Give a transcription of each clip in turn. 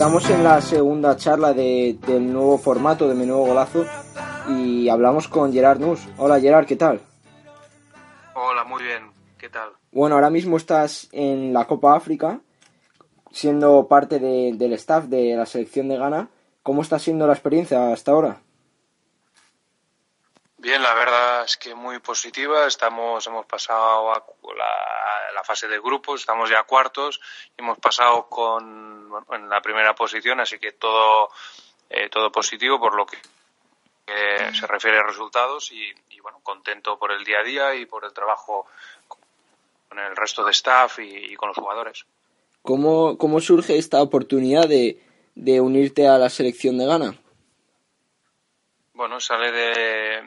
Estamos en la segunda charla de, del nuevo formato de Mi Nuevo Golazo y hablamos con Gerard Nus. Hola Gerard, ¿qué tal? Hola, muy bien, ¿qué tal? Bueno, ahora mismo estás en la Copa África, siendo parte de, del staff de la selección de Ghana. ¿Cómo está siendo la experiencia hasta ahora? Bien, la verdad es que muy positiva. Estamos, hemos pasado a la, fase de grupos, estamos ya cuartos, hemos pasado con bueno, en la primera posición, así que todo eh, todo positivo por lo que se refiere a resultados y, y, bueno contento por el día a día y por el trabajo con el resto de staff y, y con los jugadores. ¿Cómo, ¿Cómo surge esta oportunidad de, de unirte a la selección de Ghana? Bueno, sale de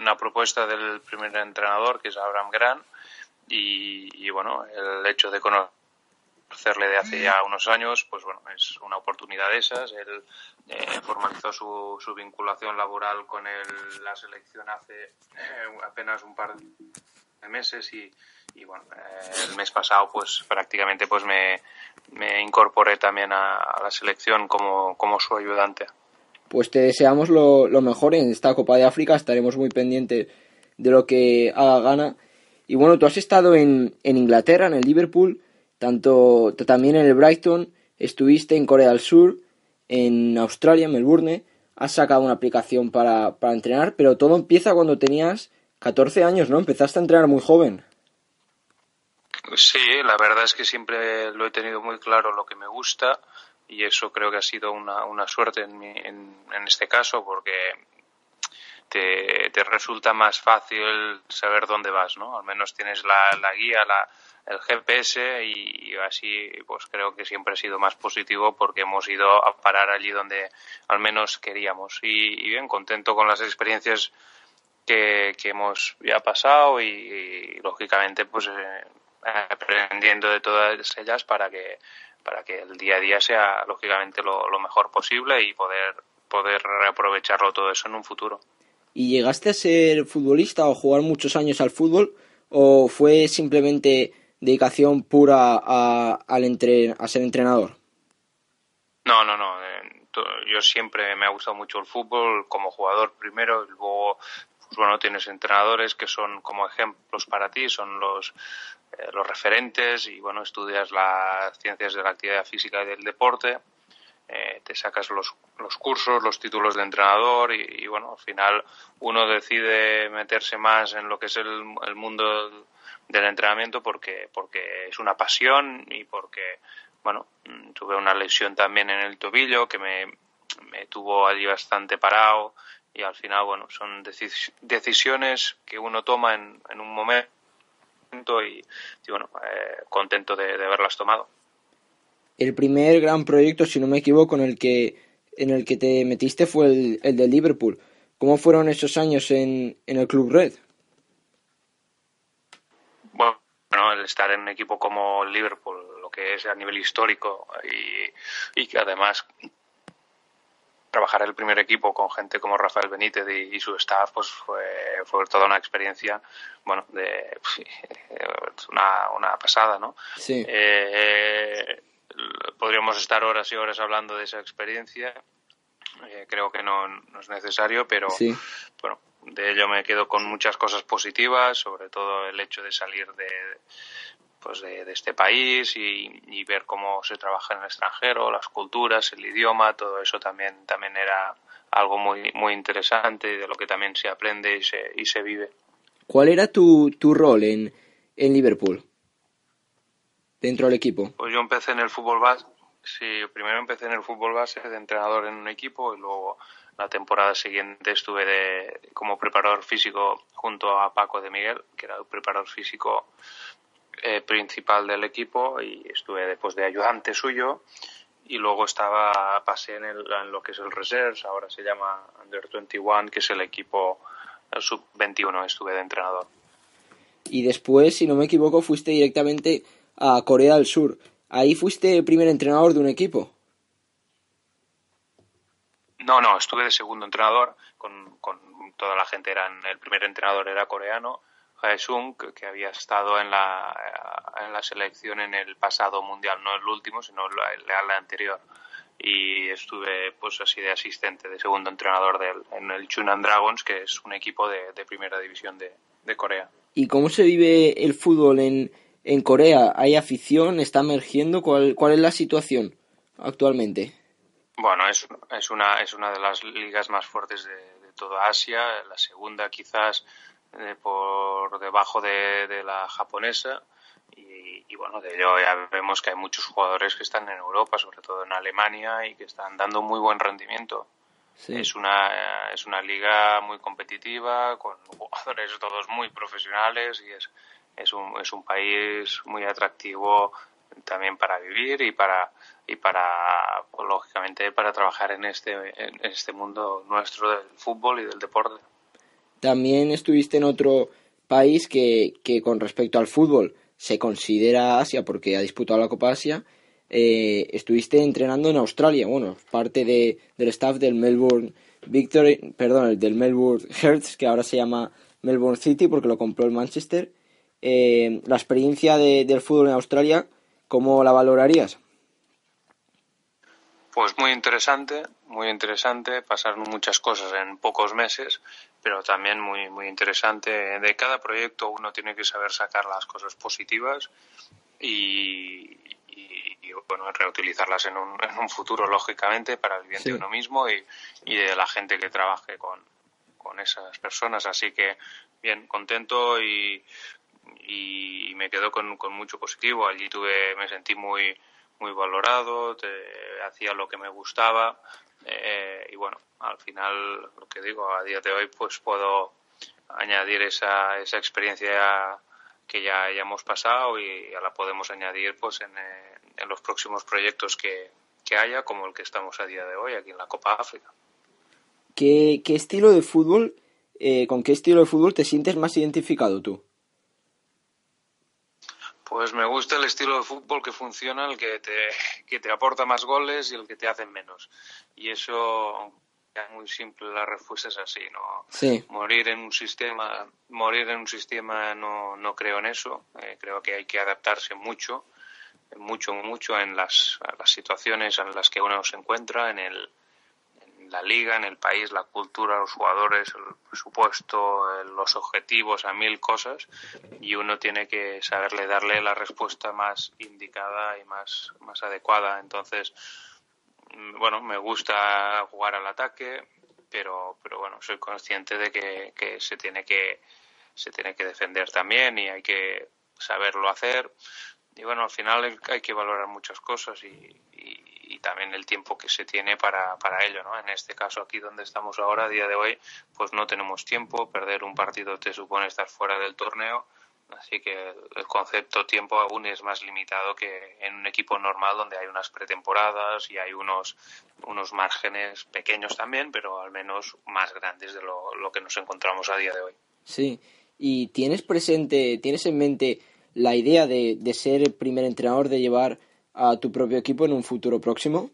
una propuesta del primer entrenador, que es Abraham Gran, y, y, bueno, el hecho de conocerle de hace ya unos años, pues bueno, es una oportunidad de esas. Él eh, formalizó su, su, vinculación laboral con el, la selección hace eh, apenas un par de meses y, y bueno, eh, el mes pasado pues prácticamente pues me, me incorporé también a, a la selección como, como su ayudante pues te deseamos lo, lo, mejor en esta Copa de África, estaremos muy pendientes de lo que haga Ghana. Y bueno, tú has estado en, en Inglaterra, en el Liverpool, tanto también en el Brighton, estuviste en Corea del Sur, en Australia, en Melbourne, has sacado una aplicación para, para entrenar, pero todo empieza cuando tenías 14 años, ¿no? Empezaste a entrenar muy joven. Sí, la verdad es que siempre lo he tenido muy claro lo que me gusta y eso creo que ha sido una, una suerte en, mi, en, este caso porque te, te, resulta más fácil saber dónde vas, ¿no? Al menos tienes la, la guía, la, el GPS y, así pues creo que siempre ha sido más positivo porque hemos ido a parar allí donde al menos queríamos y, y bien contento con las experiencias que, que hemos ya pasado y, y lógicamente pues eh, aprendiendo de todas ellas para que para que el día a día sea lógicamente lo, lo mejor posible y poder poder reaprovecharlo todo eso en un futuro. ¿Y llegaste a ser futbolista o jugar muchos años al fútbol o fue simplemente dedicación pura a, al entre, a ser entrenador? No, no, no. Yo siempre me ha gustado mucho el fútbol como jugador primero y luego pues bueno, tienes entrenadores que son como ejemplos para ti, son los eh, los referentes y bueno, estudias las ciencias de la actividad física y del deporte, eh, te sacas los, los cursos, los títulos de entrenador y, bueno, al final uno decide meterse más en lo que es el, el mundo del entrenamiento porque, porque es una pasión y porque, bueno, tuve una lesión también en el tobillo que me, me tuvo allí bastante parado y al final, bueno, son decis decisiones que uno toma en, en un momento y, y bueno, eh, contento de, de, haberlas tomado. El primer gran proyecto, si no me equivoco, en el que, en el que te metiste fue el, el de Liverpool. ¿Cómo fueron esos años en, en el Club Red? Bueno, el estar en un equipo como Liverpool, lo que es a nivel histórico y, y que además trabajar el primer equipo con gente como Rafael Benítez y, y su staff pues fue, fue, toda una experiencia bueno de una, una pasada no sí. eh, podríamos estar horas y horas hablando de esa experiencia eh, creo que no, no, es necesario pero sí. bueno de ello me quedo con muchas cosas positivas sobre todo el hecho de salir de pues de, de este país y, y, ver cómo se trabaja en el extranjero, las culturas, el idioma, todo eso también, también era algo muy, muy interesante y de lo que también se aprende y se, y se vive. ¿Cuál era tu, tu rol en, en Liverpool? Dentro del equipo. Pues yo empecé en el fútbol base. Sí, primero empecé en el fútbol base de entrenador en un equipo y luego la temporada siguiente estuve de, como preparador físico junto a Paco de Miguel, que era el preparador físico eh, principal del equipo y estuve después de ayudante suyo. Y luego estaba pasé en, en lo que es el reserves ahora se llama under 21 que es el equipo sub 21 estuve de entrenador. Y después si no me equivoco fuiste directamente a Corea del Sur. Ahí fuiste el primer entrenador de un equipo no no estuve de segundo entrenador. Con, con toda la gente eran el primer entrenador era coreano Sung, que había estado en la, en la selección en el pasado mundial, no el último, sino el, anterior. Y estuve pues así de asistente, de segundo entrenador del, en el Chunan Dragons, que es un equipo de, primera división de, de, Corea. ¿Y cómo se vive el fútbol en, en Corea? ¿Hay afición? ¿Está emergiendo? ¿Cuál, cuál es la situación actualmente? Bueno, es, es, una, es una de las ligas más fuertes de, de toda Asia. La segunda quizás eh, por debajo de, la japonesa y, bueno, de ello ya vemos que hay muchos jugadores que están en Europa, sobre todo en Alemania, y que están dando muy buen rendimiento. Es, una, es una liga muy competitiva, con jugadores todos muy profesionales y es, es, un, es un país muy atractivo también para vivir y para y para pues, lógicamente para trabajar en este en este mundo nuestro del fútbol y del deporte. También estuviste en otro país que, que con respecto al fútbol se considera Asia porque ha disputado la Copa Asia. Eh, estuviste entrenando en Australia, bueno, parte de, del staff del Melbourne Victory, perdón, del Melbourne Hearts, que ahora se llama Melbourne City porque lo compró el Manchester. Eh, la experiencia de, del fútbol en Australia, ¿cómo la valorarías? Pues muy interesante, muy interesante, pasaron muchas cosas en pocos meses, pero también muy, muy interesante. De cada proyecto uno tiene que saber sacar las cosas positivas y, bueno, reutilizarlas en un, en un, futuro, lógicamente, para el bien de uno mismo y, y, de la gente que trabaje con, con esas personas. Así que, bien, contento y, y me quedo con, con mucho positivo. Allí tuve, me sentí muy muy valorado, te, hacía lo que me gustaba eh, y bueno, al final lo que digo, a día de hoy pues puedo añadir esa, esa experiencia que ya hayamos pasado y ya la podemos añadir pues en, eh, en los próximos proyectos que, que, haya como el que estamos a día de hoy aquí en la Copa África. ¿Qué, qué estilo de fútbol, eh, con qué estilo de fútbol te sientes más identificado tú? Pues me gusta el estilo de fútbol que funciona, el que te, que te aporta más goles y el que te hace menos. Y eso, es muy simple, la respuesta es así, ¿no? Sí. Morir en un sistema, morir en un sistema no, no creo en eso. Eh, creo que hay que adaptarse mucho, mucho, mucho en las, las situaciones en las que uno se encuentra, en el, la liga, en el país, la cultura, los jugadores, el presupuesto, los objetivos, a mil cosas y uno tiene que saberle darle la respuesta más indicada y más, más adecuada. Entonces, mm, bueno, me gusta jugar al ataque, pero, pero bueno, soy consciente de que, que se tiene que se tiene que defender también y hay que saberlo hacer. Y bueno, al final hay que valorar muchas cosas y, y también el tiempo que se tiene para, para ello, ¿no? En este caso aquí donde estamos ahora, a día de hoy, pues no tenemos tiempo, perder un partido te supone estar fuera del torneo, así que el concepto tiempo aún es más limitado que en un equipo normal donde hay unas pretemporadas y hay unos, unos márgenes pequeños también, pero al menos más grandes de lo, lo que nos encontramos a día de hoy. Sí, y tienes presente, tienes en mente la idea de, de ser el primer entrenador, de llevar a tu propio equipo en un futuro próximo?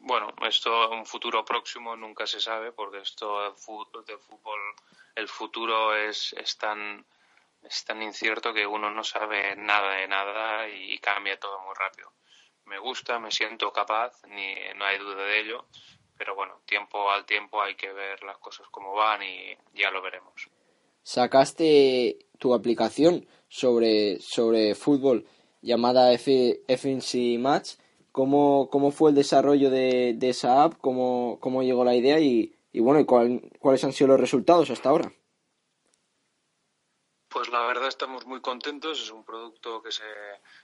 Bueno, esto un futuro próximo nunca se sabe porque esto de fútbol, el futuro es, es tan es tan incierto que uno no sabe nada de nada y cambia todo muy rápido. Me gusta, me siento capaz, ni no hay duda de ello, pero bueno, tiempo al tiempo hay que ver las cosas como van y ya lo veremos. Sacaste tu aplicación sobre sobre fútbol llamada FNC Match. ¿Cómo, ¿Cómo fue el desarrollo de, de esa app? ¿Cómo, ¿Cómo llegó la idea? Y, y bueno, ¿y cuál, ¿cuáles han sido los resultados hasta ahora? Pues la verdad estamos muy contentos. Es un producto que se,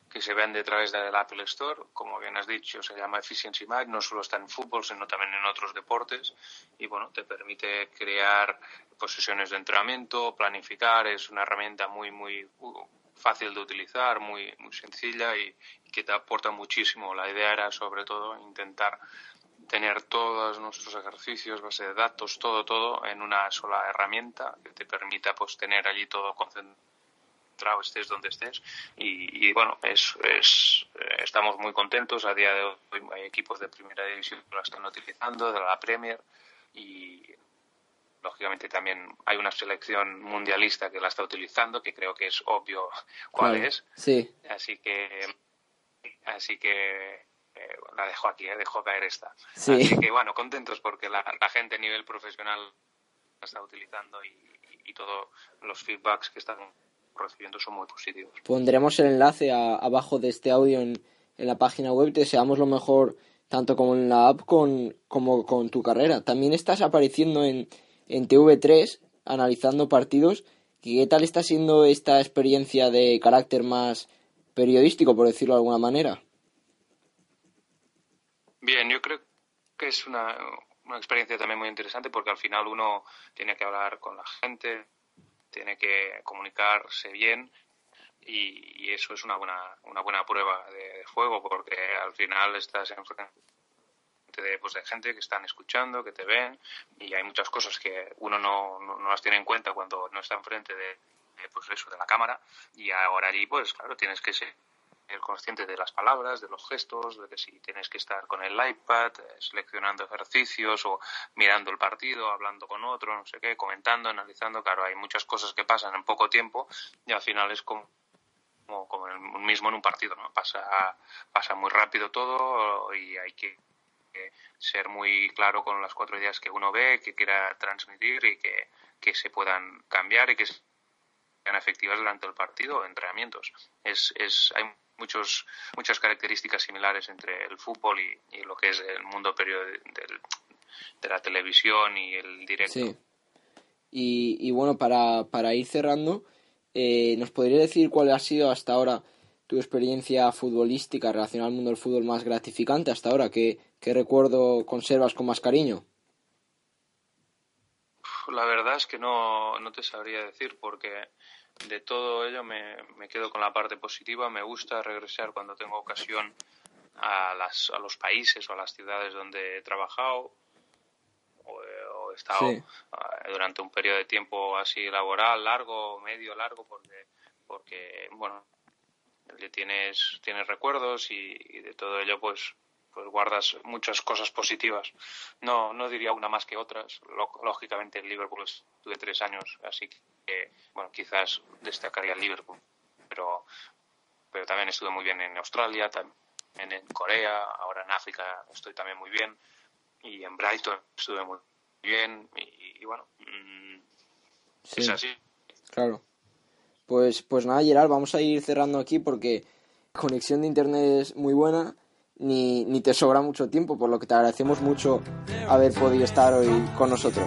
que se vende a través del Apple Store. Como bien has dicho, se llama Efficiency Mag. No solo está en fútbol, sino también en otros deportes. Y bueno, te permite crear sesiones de entrenamiento, planificar. Es una herramienta muy, muy fácil de utilizar, muy, muy sencilla y que te aporta muchísimo. La idea era sobre todo intentar tener todos nuestros ejercicios, base de datos, todo, todo en una sola herramienta que te permita pues tener allí todo concentrado, estés donde estés. Y, bueno, es, es, estamos muy contentos. A día de hoy hay equipos de primera división que la están utilizando, de la Premier, y lógicamente también hay una selección mundialista que la está utilizando, que creo que es obvio cuál es. Sí. Así que, así que eh, la dejo aquí, eh, dejo caer esta. Así que bueno, contentos porque la, gente a nivel profesional la está utilizando y, todos los feedbacks que están recibiendo son muy positivos. Pondremos el enlace abajo de este audio en, la página web. Deseamos lo mejor tanto con la app con, como con tu carrera. También estás apareciendo en, en TV3 analizando partidos. ¿Qué tal está siendo esta experiencia de carácter más periodístico, por decirlo de alguna manera? Bien, yo creo que es una, una experiencia también muy interesante porque al final uno tiene que hablar con la gente, tiene que comunicarse bien y, eso es una buena, una buena prueba de, fuego porque al final estás en frente de, pues, de gente que están escuchando, que te ven y hay muchas cosas que uno no, no, las tiene en cuenta cuando no está enfrente de, de, pues eso, de la cámara y ahora allí pues claro tienes que ser consciente de las palabras, de los gestos, de que si tienes que estar con el iPad eh, seleccionando ejercicios o mirando el partido, hablando con otro, no sé qué, comentando, analizando. Claro, hay muchas cosas que pasan en poco tiempo y al final es como como, el mismo en un partido, ¿no? Pasa, pasa muy rápido todo y hay que ser muy claro con las cuatro ideas que uno ve, que quiera transmitir y que, que se puedan cambiar y que sean efectivas durante el partido o entrenamientos. Es, es, hay muchos, muchas características similares entre el fútbol y, lo que es el mundo de la televisión y el directo. Sí. Y, bueno, para, para ir cerrando, eh, ¿nos podría decir cuál ha sido hasta ahora tu experiencia futbolística relacionada al mundo del fútbol más gratificante hasta ahora? ¿Qué, qué recuerdo conservas con más cariño? La verdad es que no, no te sabría decir porque de todo ello me, quedo con la parte positiva. Me gusta regresar cuando tengo ocasión a, las, a los países o a las ciudades donde he trabajado o, he estado ah, durante un periodo de tiempo así laboral, largo, medio, largo, porque, porque bueno, tienes, tienes recuerdos y, de todo ello pues pues guardas muchas cosas positivas. No, no diría una más que otras. Lógicamente en Liverpool estuve tres años, así que bueno, quizás destacaría el Liverpool, pero, pero también estuve muy bien en Australia, también en Corea, ahora en África estoy también muy bien, y en Brighton estuve muy bien, y, bueno, mm, es así. Claro. Pues, pues nada, Gerard, vamos a ir cerrando aquí porque conexión de internet es muy buena, ni, ni te sobra mucho tiempo, por lo que te agradecemos mucho haber podido estar hoy con nosotros.